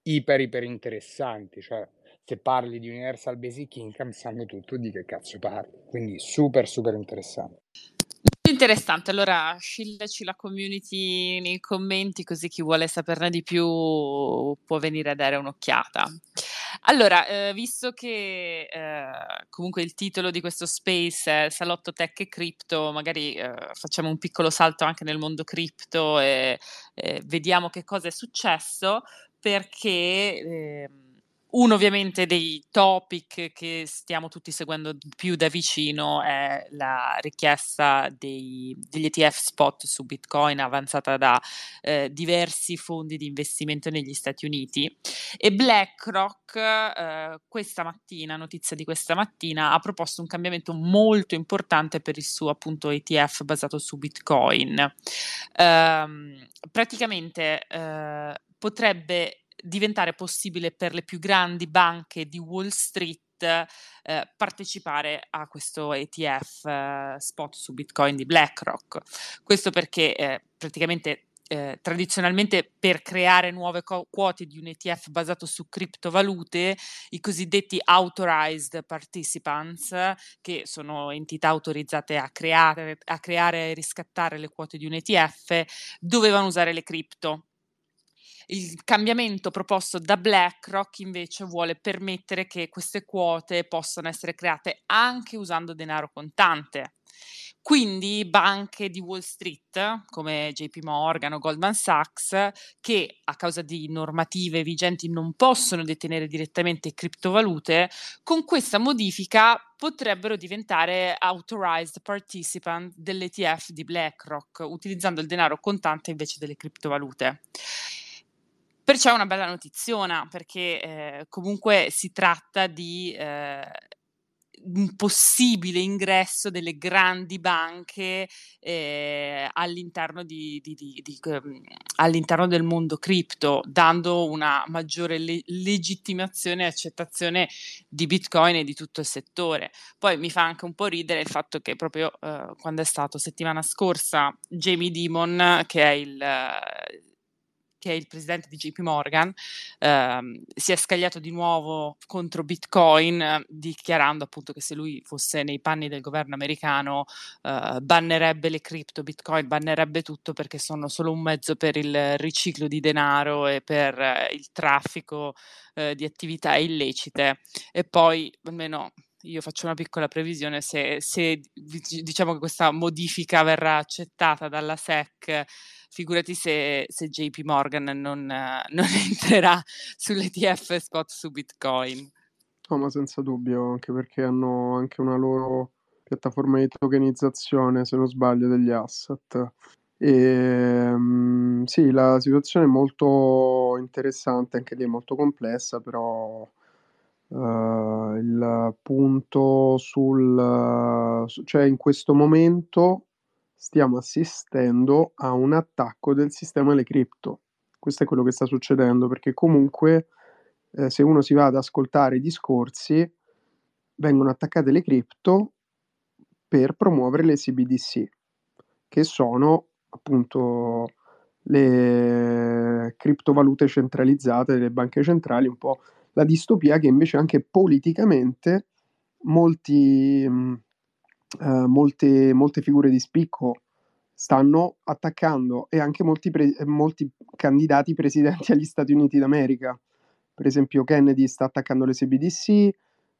iper iper interessanti, cioè se parli di Universal Basic Income sanno tutto di che cazzo parli, quindi super super interessante. Interessante, allora scillaci la community nei commenti così chi vuole saperne di più può venire a dare un'occhiata. Allora, eh, visto che eh, comunque il titolo di questo space è Salotto Tech e Crypto, magari eh, facciamo un piccolo salto anche nel mondo cripto e vediamo che cosa è successo perché ehm, uno ovviamente dei topic che stiamo tutti seguendo più da vicino è la richiesta dei, degli ETF spot su Bitcoin avanzata da eh, diversi fondi di investimento negli Stati Uniti e BlackRock eh, questa mattina, notizia di questa mattina, ha proposto un cambiamento molto importante per il suo appunto ETF basato su Bitcoin. Eh, praticamente potrebbe diventare possibile per le più grandi banche di Wall Street eh, partecipare a questo ETF eh, spot su Bitcoin di BlackRock. Questo perché eh, praticamente eh, tradizionalmente per creare nuove co- quote di un ETF basato su criptovalute, i cosiddetti authorized participants, che sono entità autorizzate a creare, a creare e riscattare le quote di un ETF, dovevano usare le cripto il cambiamento proposto da BlackRock invece vuole permettere che queste quote possano essere create anche usando denaro contante. Quindi banche di Wall Street come JP Morgan o Goldman Sachs, che a causa di normative vigenti non possono detenere direttamente criptovalute, con questa modifica potrebbero diventare authorized participant dell'ETF di BlackRock, utilizzando il denaro contante invece delle criptovalute. Perciò è una bella notiziona, perché eh, comunque si tratta di eh, un possibile ingresso delle grandi banche eh, all'interno, di, di, di, um, all'interno, del mondo cripto, dando una maggiore le- legittimazione e accettazione di Bitcoin e di tutto il settore. Poi mi fa anche un po' ridere il fatto che proprio eh, quando è stato settimana scorsa Jamie Dimon, che è il che è il presidente di JP Morgan, ehm, si è scagliato di nuovo contro Bitcoin, dichiarando appunto che se lui fosse nei panni del governo americano eh, bannerebbe le cripto, Bitcoin, bannerebbe tutto perché sono solo un mezzo per il riciclo di denaro e per eh, il traffico eh, di attività illecite. E poi almeno io faccio una piccola previsione, se, se, diciamo che questa modifica verrà accettata dalla SEC, figurati se, se JP Morgan non, non entrerà sull'ETF spot su Bitcoin. No, ma senza dubbio, anche perché hanno anche una loro piattaforma di tokenizzazione, se non sbaglio, degli asset. E, um, sì, la situazione è molto interessante, anche lì è molto complessa, però uh, il punto sul... cioè in questo momento stiamo assistendo a un attacco del sistema alle cripto. Questo è quello che sta succedendo, perché comunque eh, se uno si va ad ascoltare i discorsi, vengono attaccate le cripto per promuovere le CBDC, che sono appunto le criptovalute centralizzate delle banche centrali, un po' la distopia che invece anche politicamente molti, mh, eh, molte, molte figure di spicco stanno attaccando e anche molti, pre- molti candidati presidenti agli Stati Uniti d'America. Per esempio Kennedy sta attaccando le CBDC,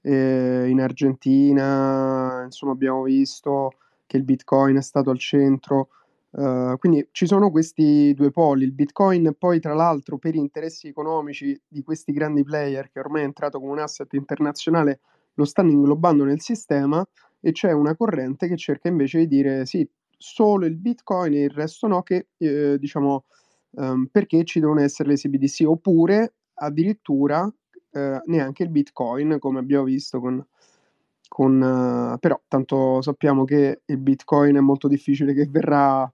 eh, in Argentina insomma abbiamo visto che il Bitcoin è stato al centro. Uh, quindi ci sono questi due poli, il Bitcoin poi tra l'altro per interessi economici di questi grandi player che ormai è entrato come un asset internazionale lo stanno inglobando nel sistema e c'è una corrente che cerca invece di dire sì, solo il Bitcoin e il resto no, che eh, diciamo um, perché ci devono essere le CBDC oppure addirittura eh, neanche il Bitcoin come abbiamo visto con con, uh, però tanto sappiamo che il Bitcoin è molto difficile che verrà,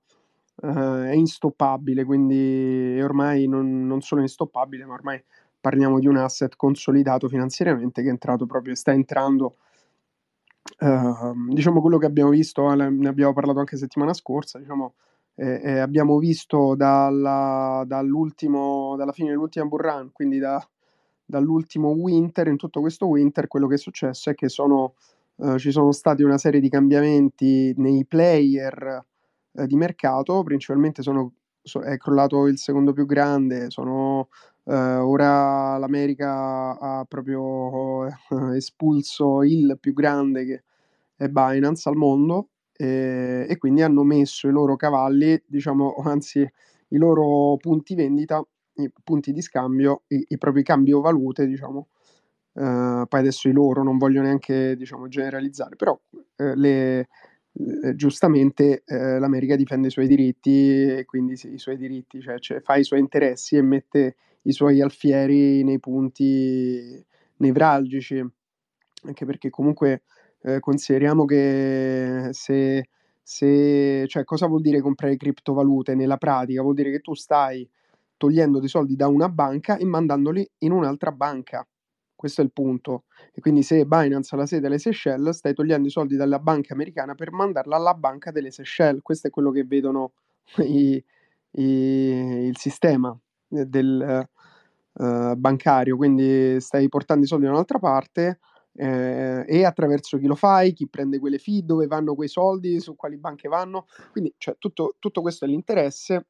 uh, è instoppabile, quindi ormai non, non solo è instoppabile, ma ormai parliamo di un asset consolidato finanziariamente che è entrato proprio, sta entrando, uh, diciamo quello che abbiamo visto, ne abbiamo parlato anche settimana scorsa, diciamo, eh, eh, abbiamo visto dalla, dalla fine dell'ultima bull run, quindi da, dall'ultimo winter, in tutto questo winter, quello che è successo è che sono, eh, ci sono stati una serie di cambiamenti nei player eh, di mercato, principalmente sono, so, è crollato il secondo più grande, sono, eh, ora l'America ha proprio eh, espulso il più grande che è Binance al mondo e, quindi hanno messo i loro cavalli, diciamo, anzi i loro punti vendita i punti di scambio, i, i propri cambio-valute, diciamo. Uh, poi adesso i loro non voglio neanche diciamo, generalizzare, però uh, le, giustamente uh, l'America difende i suoi diritti e quindi sì, i suoi diritti, cioè, cioè, fa i suoi interessi e mette i suoi alfieri nei punti nevralgici, anche perché comunque consideriamo che se, se, cioè, cosa vuol dire comprare criptovalute nella pratica? Vuol dire che tu stai togliendo dei soldi da una banca e mandandoli in un'altra banca. Questo è il punto. E quindi se Binance ha la sede alle Seychelles, stai togliendo i soldi dalla banca americana per mandarla alla banca delle Seychelles. Questo è quello che vedono i, i, il sistema del uh, bancario. Quindi stai portando i soldi da un'altra parte eh, e attraverso chi lo fai, chi prende quelle fee, dove vanno quei soldi, su quali banche vanno. Quindi cioè, tutto, tutto questo è l'interesse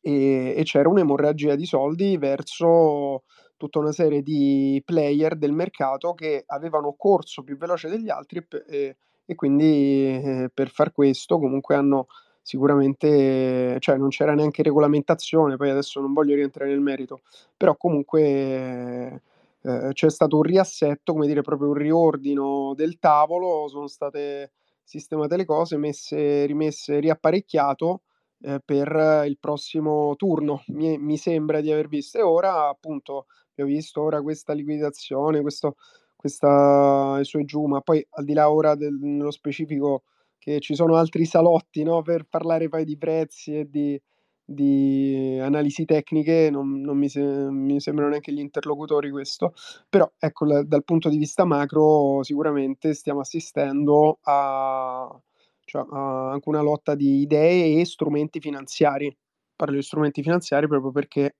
e, e c'era un'emorragia di soldi verso tutta una serie di player del mercato che avevano corso più veloce degli altri e, e quindi eh, per far questo comunque hanno sicuramente, cioè non c'era neanche regolamentazione, poi adesso non voglio rientrare nel merito, però comunque eh, c'è stato un riassetto, come dire, proprio un riordino del tavolo, sono state sistemate le cose, messe, rimesse, riapparecchiato eh, per il prossimo turno. Mi, mi, sembra di aver visto. E ora, appunto, abbiamo visto ora questa liquidazione, questo, questa su e giù, ma poi al di là ora del, nello specifico che ci sono altri salotti no, per parlare poi di prezzi e di, di analisi tecniche, non, non mi, se, mi, sembrano neanche gli interlocutori questo, però ecco, la, dal punto di vista macro sicuramente stiamo assistendo a, cioè ha anche una lotta di idee e strumenti finanziari. Parlo di strumenti finanziari proprio perché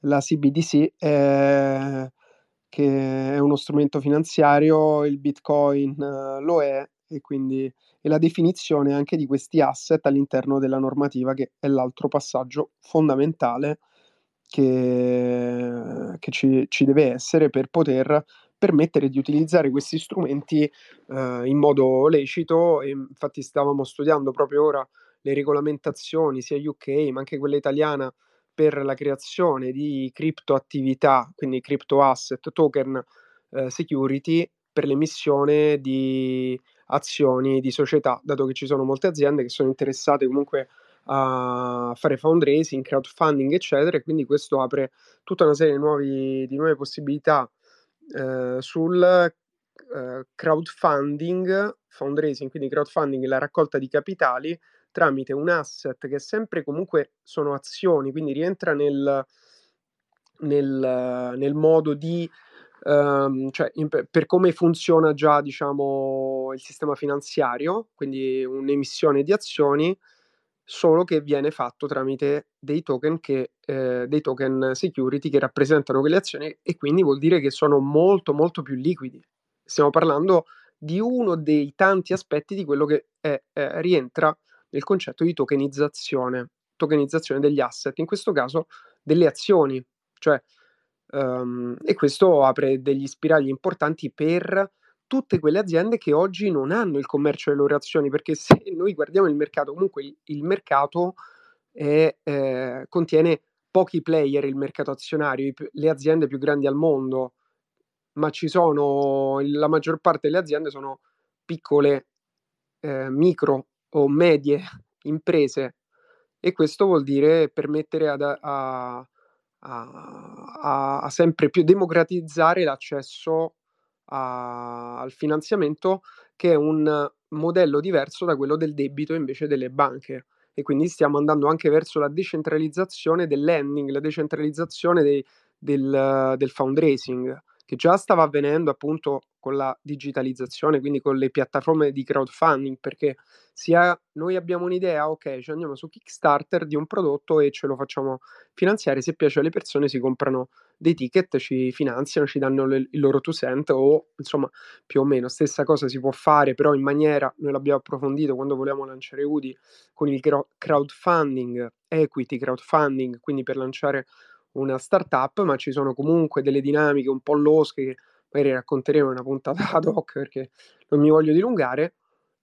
la CBDC è, che è uno strumento finanziario, il Bitcoin uh, lo è e quindi è la definizione anche di questi asset all'interno della normativa che è l'altro passaggio fondamentale che, che ci, ci, deve essere per poter permettere di utilizzare questi strumenti eh, in modo lecito. E infatti stavamo studiando proprio ora le regolamentazioni sia UK ma anche quella italiana per la creazione di criptoattività, quindi crypto asset, token eh, security per l'emissione di azioni di società, dato che ci sono molte aziende che sono interessate comunque a fare fundraising, crowdfunding, eccetera, e quindi questo apre tutta una serie di, nuovi, di nuove possibilità eh, sul eh, crowdfunding, fundraising, quindi crowdfunding, la raccolta di capitali tramite un asset che sempre comunque sono azioni, quindi rientra nel, nel, nel modo di Um, cioè in, per come funziona già diciamo il sistema finanziario, quindi un'emissione di azioni, solo che viene fatto tramite dei token, che, eh, dei token security che rappresentano quelle azioni e quindi vuol dire che sono molto molto più liquidi. Stiamo parlando di uno dei tanti aspetti di quello che è, eh, rientra nel concetto di tokenizzazione, tokenizzazione degli asset, in questo caso delle azioni, cioè, um, e questo apre degli spiragli importanti per tutte quelle aziende che oggi non hanno il commercio delle loro azioni, perché se noi guardiamo il mercato, comunque il, il mercato è, eh, contiene pochi player, il mercato azionario, le aziende più grandi al mondo, ma ci sono, la maggior parte delle aziende sono piccole, eh, micro o medie imprese. E questo vuol dire permettere ad, a, a, a, a sempre più democratizzare l'accesso al finanziamento che è un modello diverso da quello del debito invece delle banche. E quindi stiamo andando anche verso la decentralizzazione del lending, la decentralizzazione dei, del, del fundraising che già stava avvenendo appunto con la digitalizzazione, quindi con le piattaforme di crowdfunding, perché sia noi abbiamo un'idea, ok, ci andiamo su Kickstarter di un prodotto e ce lo facciamo finanziare, se piace alle persone si comprano dei ticket, ci finanziano, ci danno le, il loro two cent o insomma più o meno stessa cosa si può fare, però in maniera, noi l'abbiamo approfondito quando volevamo lanciare UDI con il crowdfunding, equity crowdfunding, quindi per lanciare una startup, ma ci sono comunque delle dinamiche un po' losche che magari racconteremo in una puntata ad hoc perché non mi voglio dilungare.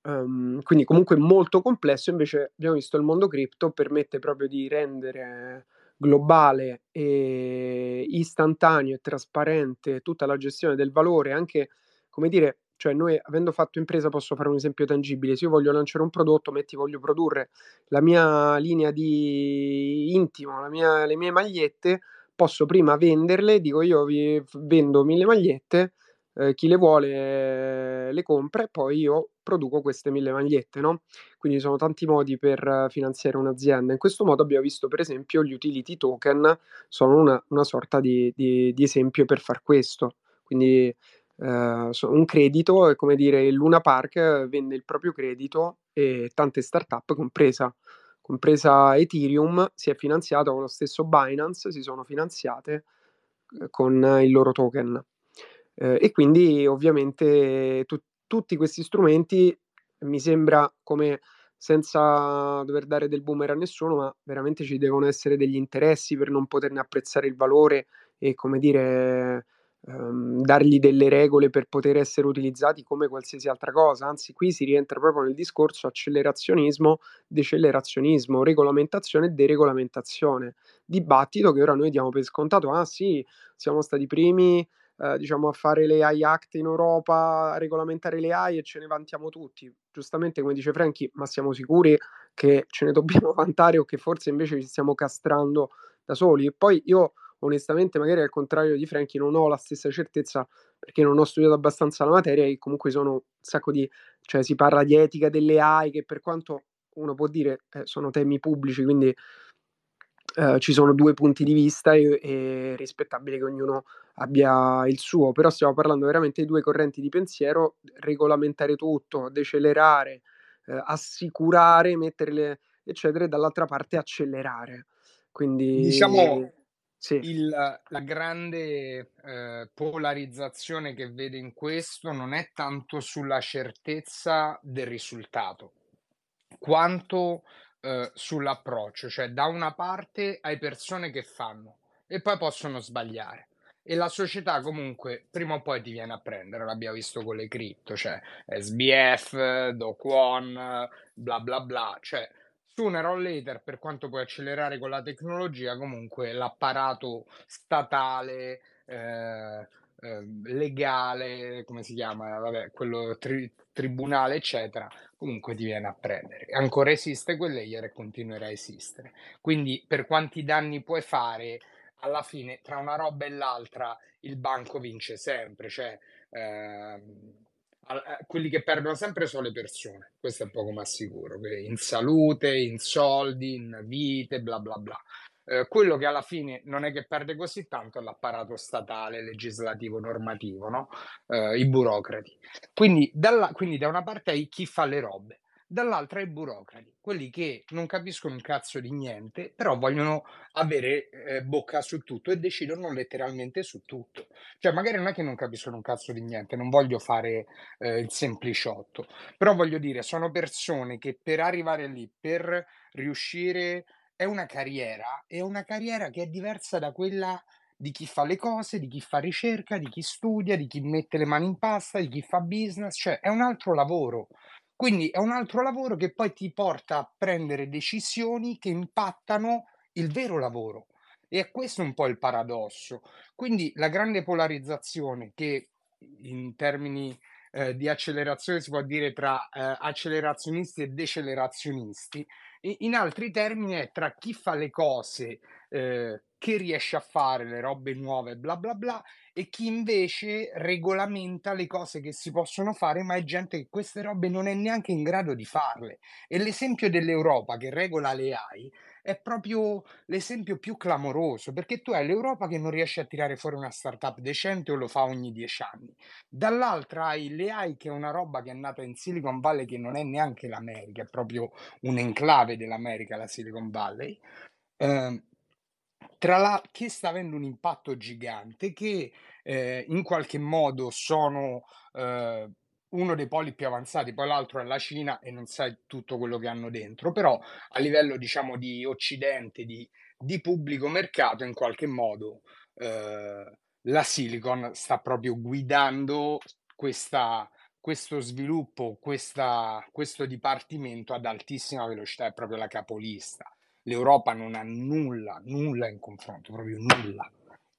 Um, quindi comunque molto complesso, invece abbiamo visto il mondo cripto permette proprio di rendere globale e istantaneo e trasparente tutta la gestione del valore, anche come dire, cioè noi avendo fatto impresa posso fare un esempio tangibile, se io voglio lanciare un prodotto, metti voglio produrre la mia linea di intimo, mia, le mie magliette, posso prima venderle, dico io vi vendo mille magliette, eh, chi le vuole le compra e poi io produco queste mille magliette, no? Quindi ci sono tanti modi per finanziare un'azienda. In questo modo abbiamo visto per esempio gli utility token sono una, una sorta di, di, di esempio per far questo. Quindi eh, un credito è come dire il Luna Park vende il proprio credito e tante start-up, compresa, compresa Ethereum, si è finanziata con lo stesso Binance, si sono finanziate eh, con il loro token. Eh, e quindi ovviamente tu, tutti questi strumenti mi sembra come senza dover dare del boomer a nessuno, ma veramente ci devono essere degli interessi per non poterne apprezzare il valore e come dire ehm, dargli delle regole per poter essere utilizzati come qualsiasi altra cosa, anzi qui si rientra proprio nel discorso accelerazionismo, decelerazionismo, regolamentazione e deregolamentazione, dibattito che ora noi diamo per scontato, ah sì, siamo stati primi eh, diciamo, a fare le AI Act in Europa, a regolamentare le AI e ce ne vantiamo tutti. Giustamente, come dice Franchi, ma siamo sicuri che ce ne dobbiamo vantare o che forse invece ci stiamo castrando da soli? E poi io onestamente magari al contrario di Frankie non ho la stessa certezza perché non ho studiato abbastanza la materia e comunque sono un sacco di, cioè si parla di etica delle AI che per quanto uno può dire eh, sono temi pubblici, quindi eh, ci sono due punti di vista e, è rispettabile che ognuno abbia il suo, però stiamo parlando veramente di due correnti di pensiero, regolamentare tutto, decelerare, eh, assicurare, le eccetera, e dall'altra parte accelerare. Quindi diciamo sì. Il, la grande eh, polarizzazione che vedo in questo non è tanto sulla certezza del risultato, quanto eh, sull'approccio, cioè da una parte hai persone che fanno e poi possono sbagliare. E la società comunque prima o poi ti viene a prendere, l'abbiamo visto con le cripto, cioè SBF, Do Kwon, bla bla bla, cioè Sooner or later, per quanto puoi accelerare con la tecnologia, comunque l'apparato statale, eh, eh, legale, come si chiama, Vabbè, quello tri- tribunale, eccetera, comunque ti viene a prendere. Ancora esiste quel layer e continuerà a esistere. Quindi per quanti danni puoi fare, alla fine tra una roba e l'altra il banco vince sempre, cioè eh, quelli che perdono sempre sono le persone, questo è poco ma sicuro, in salute, in soldi, in vite, bla bla bla. Eh, quello che alla fine non è che perde così tanto è l'apparato statale, legislativo, normativo, no? eh, i burocrati. Quindi, dalla, quindi da una parte hai chi fa le robe, dall'altra i burocrati, quelli che non capiscono un cazzo di niente, però vogliono avere eh, bocca su tutto e decidono letteralmente su tutto. Cioè, magari non è che non capiscono un cazzo di niente, non voglio fare eh, il sempliciotto, però voglio dire, sono persone che per arrivare lì, per riuscire, è una carriera, è una carriera che è diversa da quella di chi fa le cose, di chi fa ricerca, di chi studia, di chi mette le mani in pasta, di chi fa business, cioè è un altro lavoro. Quindi è un altro lavoro che poi ti porta a prendere decisioni che impattano il vero lavoro. E è questo un po' il paradosso. Quindi la grande polarizzazione che in termini eh, di accelerazione si può dire tra eh, accelerazionisti e decelerazionisti, in altri termini è tra chi fa le cose eh, che riesce a fare le robe nuove, bla bla bla, e chi invece regolamenta le cose che si possono fare, ma è gente che queste robe non è neanche in grado di farle. E l'esempio dell'Europa che regola le AI è proprio l'esempio più clamoroso, perché tu hai l'Europa che non riesce a tirare fuori una startup decente o lo fa ogni dieci anni. Dall'altra hai le AI che è una roba che è nata in Silicon Valley che non è neanche l'America, è proprio un enclave dell'America, la Silicon Valley. Eh, tra la, che sta avendo un impatto gigante, che eh, in qualche modo sono eh, uno dei poli più avanzati, poi l'altro è la Cina e non sai tutto quello che hanno dentro, però a livello diciamo di occidente, di, di pubblico mercato, in qualche modo eh, la Silicon sta proprio guidando questa, questo sviluppo, questa, questo dipartimento ad altissima velocità, è proprio la capolista. L'Europa non ha nulla, nulla in confronto, proprio nulla.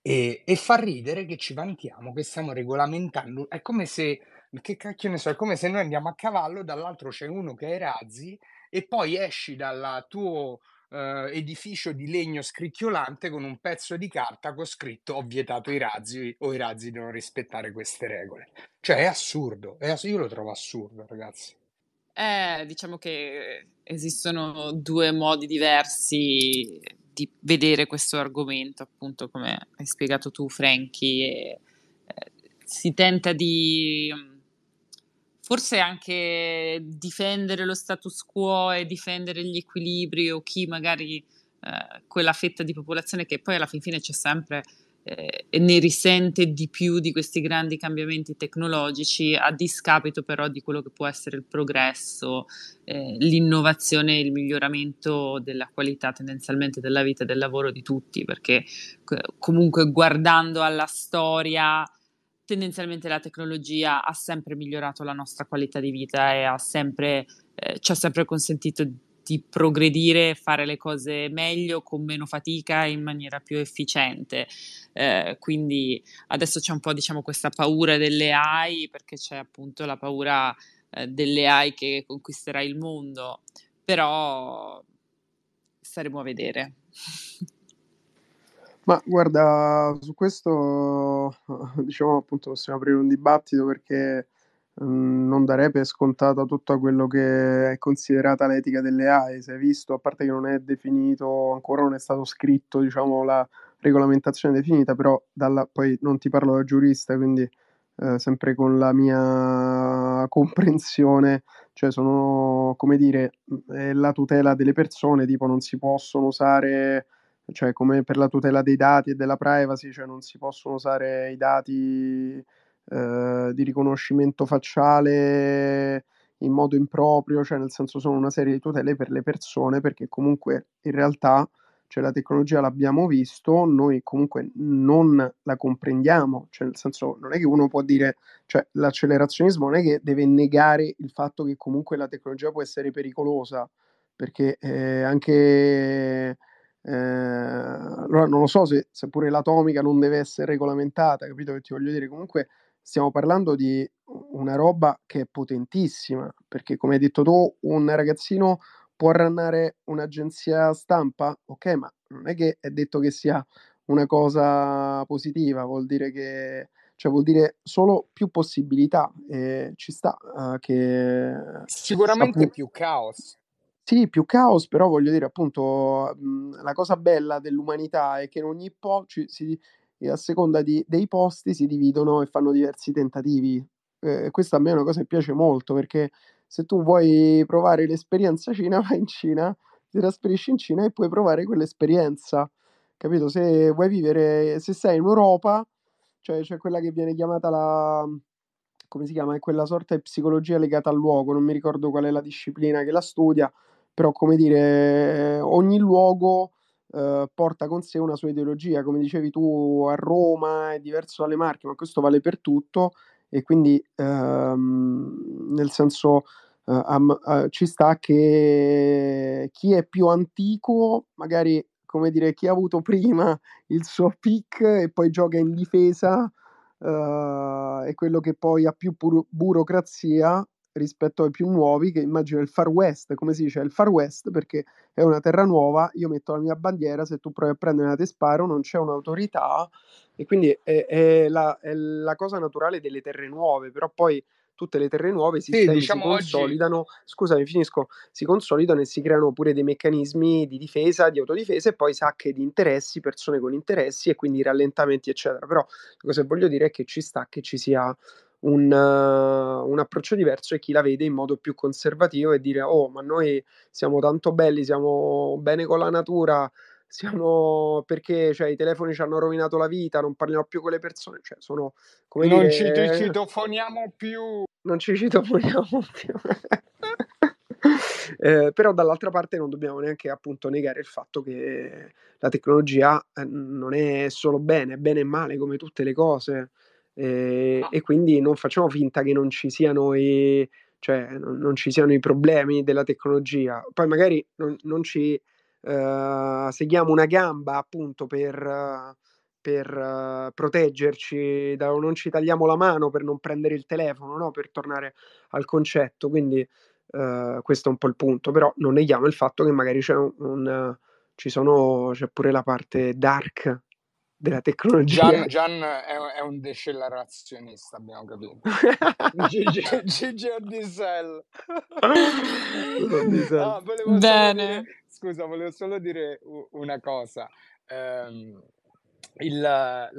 E, e fa ridere che ci vantiamo, che stiamo regolamentando, è come se che cacchio ne so, è come se noi andiamo a cavallo, dall'altro c'è uno che è razzi e poi esci dal tuo eh, edificio di legno scricchiolante con un pezzo di carta con scritto ho vietato i razzi o i razzi devono rispettare queste regole. Cioè è assurdo, è ass- io lo trovo assurdo ragazzi. Eh, diciamo che esistono due modi diversi di vedere questo argomento, appunto come hai spiegato tu Frankie, e, eh, si tenta di forse anche difendere lo status quo e difendere gli equilibri o chi magari eh, quella fetta di popolazione che poi alla fin fine c'è sempre eh, e ne risente di più di questi grandi cambiamenti tecnologici a discapito però di quello che può essere il progresso, eh, l'innovazione e il miglioramento della qualità tendenzialmente della vita e del lavoro di tutti perché comunque guardando alla storia tendenzialmente la tecnologia ha sempre migliorato la nostra qualità di vita e ha sempre, eh, ci ha sempre consentito di progredire, fare le cose meglio, con meno fatica e in maniera più efficiente. Eh, quindi adesso c'è un po' diciamo questa paura delle AI perché c'è appunto la paura eh, delle AI che conquisterà il mondo, però staremo a vedere. Ma guarda, su questo diciamo appunto possiamo aprire un dibattito perché mh, non darei per scontata tutto quello che è considerata l'etica delle AI. Si è visto, a parte che non è definito, ancora non è stato scritto, diciamo, la regolamentazione definita, però dalla, poi non ti parlo da giurista, quindi eh, sempre con la mia comprensione, cioè sono, come dire, la tutela delle persone, tipo non si possono usare cioè come per la tutela dei dati e della privacy, cioè non si possono usare i dati eh, di riconoscimento facciale in modo improprio, cioè nel senso sono una serie di tutele per le persone perché comunque in realtà cioè la tecnologia l'abbiamo visto, noi comunque non la comprendiamo, cioè nel senso non è che uno può dire, cioè l'accelerazionismo non è che deve negare il fatto che comunque la tecnologia può essere pericolosa, perché eh, anche eh, allora non lo so se, se pure l'atomica non deve essere regolamentata, capito che ti voglio dire? Comunque stiamo parlando di una roba che è potentissima, perché come hai detto tu, un ragazzino può rannare un'agenzia stampa, ok, ma non è che è detto che sia una cosa positiva, vuol dire che cioè vuol dire solo più possibilità e ci sta uh, che sicuramente appunto, più caos sì, più caos, però voglio dire appunto, mhmm, la cosa bella dell'umanità è che in ogni po ci si a seconda di dei posti si dividono e fanno diversi tentativi. Ehm, questa a me è una cosa che piace molto, perché se tu vuoi provare l'esperienza Cina, vai in Cina, ti trasferisci in Cina e puoi provare quell'esperienza, capito? Se vuoi vivere se sei in Europa, cioè c'è quella che viene chiamata la come si chiama? È quella sorta di psicologia legata al luogo, non mi ricordo qual è la disciplina che la studia, però come dire, ogni luogo eh, porta con sé una sua ideologia. Come dicevi tu, a Roma è diverso dalle Marche, ma questo vale per tutto e quindi ehm, nel senso eh, am- eh, ci sta che chi è più antico, magari come dire, chi ha avuto prima il suo pick e poi gioca in difesa, eh, è quello che poi ha più pur- burocrazia rispetto ai più nuovi, che immagino il Far West, come si dice, il Far West perché è una terra nuova, io metto la mia bandiera, se tu provi a prendere te sparo, non c'è un'autorità e quindi è, è, la, è la cosa naturale delle terre nuove, però poi tutte le terre nuove si, sì, diciamo si consolidano, oggi... scusami, finisco, si consolidano e si creano pure dei meccanismi di difesa, di autodifesa e poi sacche di interessi, persone con interessi e quindi rallentamenti, eccetera. Però cosa voglio dire è che ci sta che ci sia un, uh, un, approccio diverso e chi la vede in modo più conservativo e dire oh ma noi siamo tanto belli, siamo bene con la natura, siamo perché cioè, i telefoni ci hanno rovinato la vita, non parliamo più con le persone, cioè sono come non dire... ci citofoniamo più. Non ci citofoniamo più. eh, però dall'altra parte non dobbiamo neanche appunto negare il fatto che la tecnologia eh, non è solo bene, è bene e male come tutte le cose. Eh. E quindi non facciamo finta che non ci siano i, cioè, non, non ci siano i problemi della tecnologia. Poi magari non, non ci uh, seghiamo una gamba appunto per, per uh, proteggerci, da, non ci tagliamo la mano per non prendere il telefono, no? per tornare al concetto. Quindi uh, questo è un po' il punto, però non neghiamo il fatto che magari c'è un, un ci sono, c'è pure la parte dark della tecnologia. Gian, Gian è, è, un decelerazionista, abbiamo capito. Gigi Odissel. ah, Bene. Dire, scusa, volevo solo dire una cosa. Um, il, la,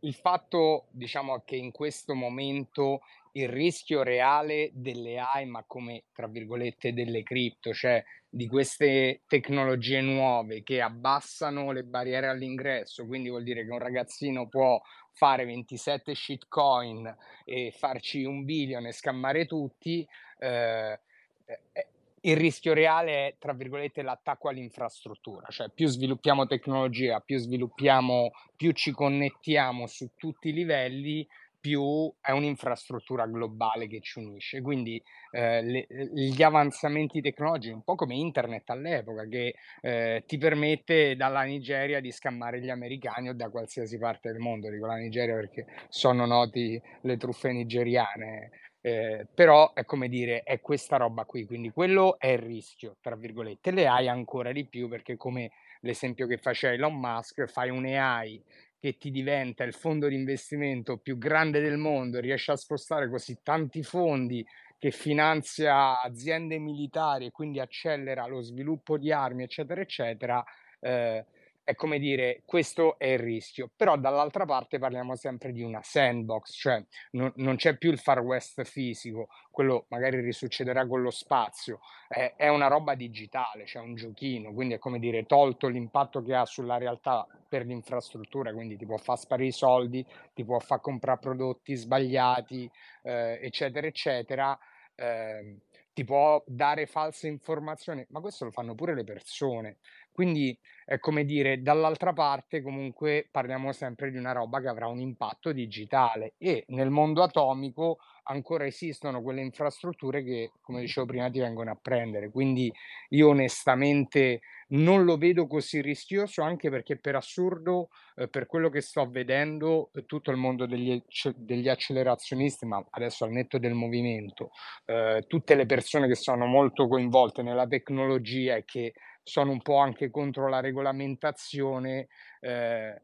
il, fatto, diciamo, che in questo momento il rischio reale delle AI, ma come tra virgolette delle cripto, cioè di queste tecnologie nuove che abbassano le barriere all'ingresso, quindi vuol dire che un ragazzino può fare 27 shitcoin e farci un billion e scammare tutti, eh, eh, il rischio reale è, tra virgolette, l'attacco all'infrastruttura, cioè più sviluppiamo tecnologia, più sviluppiamo, più ci connettiamo su tutti i livelli, più è un'infrastruttura globale che ci unisce. Quindi eh, le, gli avanzamenti tecnologici, un po' come internet all'epoca, che eh, ti permette dalla Nigeria di scammare gli americani o da qualsiasi parte del mondo. Dico la Nigeria perché sono noti le truffe nigeriane. Eh, però è come dire, è questa roba qui, quindi quello è il rischio, tra virgolette, le hai ancora di più perché come l'esempio che faceva Elon Musk, fai un AI che ti diventa il fondo di investimento più grande del mondo, riesce a spostare così tanti fondi che finanzia aziende militari e quindi accelera lo sviluppo di armi, eccetera, eccetera, eh, è come dire, questo è il rischio. Però dall'altra parte parliamo sempre di una sandbox, cioè non, non c'è più il far west fisico, quello magari risuccederà con lo spazio, è, è una roba digitale, cioè un giochino, quindi è come dire, tolto l'impatto che ha sulla realtà per l'infrastruttura, quindi ti può far sparire i soldi, ti può far comprare prodotti sbagliati, eh, eccetera, eccetera. Eh, ti può dare false informazioni, ma questo lo fanno pure le persone. Quindi è come dire, dall'altra parte comunque parliamo sempre di una roba che avrà un impatto digitale e nel mondo atomico ancora esistono quelle infrastrutture che, come dicevo prima, ti vengono a prendere. Quindi io onestamente non lo vedo così rischioso, anche perché per assurdo, eh, per quello che sto vedendo, eh, tutto il mondo degli, degli, accelerazionisti, ma adesso al netto del movimento, eh, tutte le persone che sono molto coinvolte nella tecnologia e che sono un po' anche contro la regolamentazione, eh,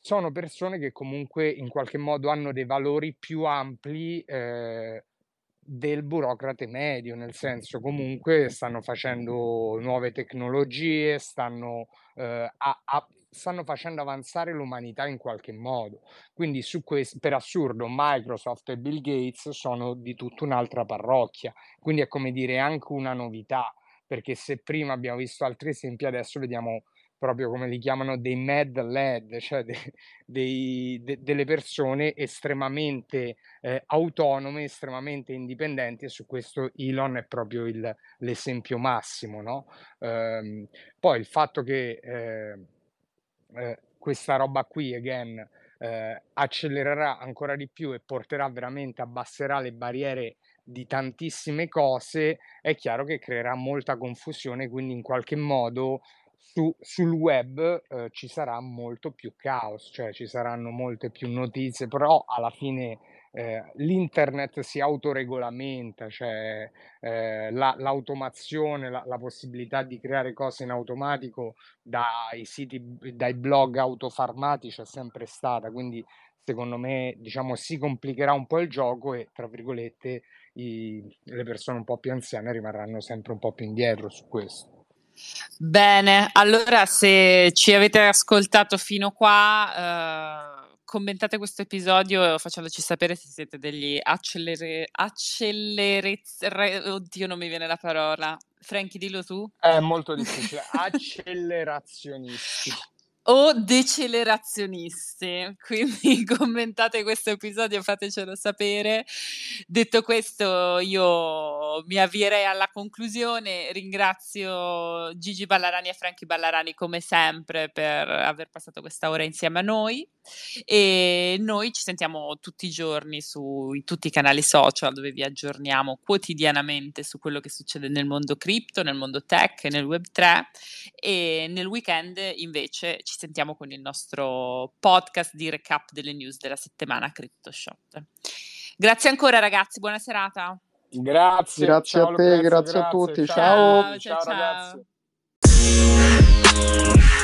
sono persone che comunque in qualche modo hanno dei valori più ampli eh, del burocrate medio, nel senso comunque stanno facendo nuove tecnologie, stanno, eh, a, a, stanno facendo avanzare l'umanità in qualche modo. Quindi su questo, per assurdo Microsoft e Bill Gates sono di tutta un'altra parrocchia, quindi è come dire anche una novità perché se prima abbiamo visto altri esempi, adesso vediamo proprio come li chiamano dei mad lad, cioè de- dei, de- delle persone estremamente eh, autonome, estremamente indipendenti e su questo Elon è proprio il, l'esempio massimo. No? Ehm, poi il fatto che eh, eh, questa roba qui, again, eh, accelererà ancora di più e porterà veramente, abbasserà le barriere di tantissime cose, è chiaro che creerà molta confusione, quindi in qualche modo su, sul web eh, ci sarà molto più caos, cioè ci saranno molte più notizie, però alla fine eh, l'internet si autoregolamenta, cioè eh, la, l'automazione, la, la, possibilità di creare cose in automatico dai siti, dai blog autofarmati c'è sempre stata, quindi secondo me diciamo si complicherà un po' il gioco e tra virgolette i, le persone un po' più anziane rimarranno sempre un po' più indietro su questo. Bene, allora se ci avete ascoltato fino qua, eh, commentate questo episodio facendoci sapere se siete degli accelere... accelere... Oddio, non mi viene la parola. Franky, dillo tu. È molto difficile. Accelerazionisti o decelerazionisti. Quindi commentate questo episodio, fatecelo sapere. Detto questo, io mi avvierei alla conclusione. Ringrazio Gigi Ballarani e Franchi Ballarani come sempre per aver passato questa ora insieme a noi e noi ci sentiamo tutti i giorni su tutti i canali social dove vi aggiorniamo quotidianamente su quello che succede nel mondo cripto, nel mondo tech nel web 3 e nel weekend invece ci sentiamo con il nostro podcast di recap delle news della settimana CryptoShop. Grazie ancora ragazzi, buona serata. Grazie, grazie a te, grazie, grazie, a tutti. Ciao, ciao, ciao, ciao, ciao ragazzi.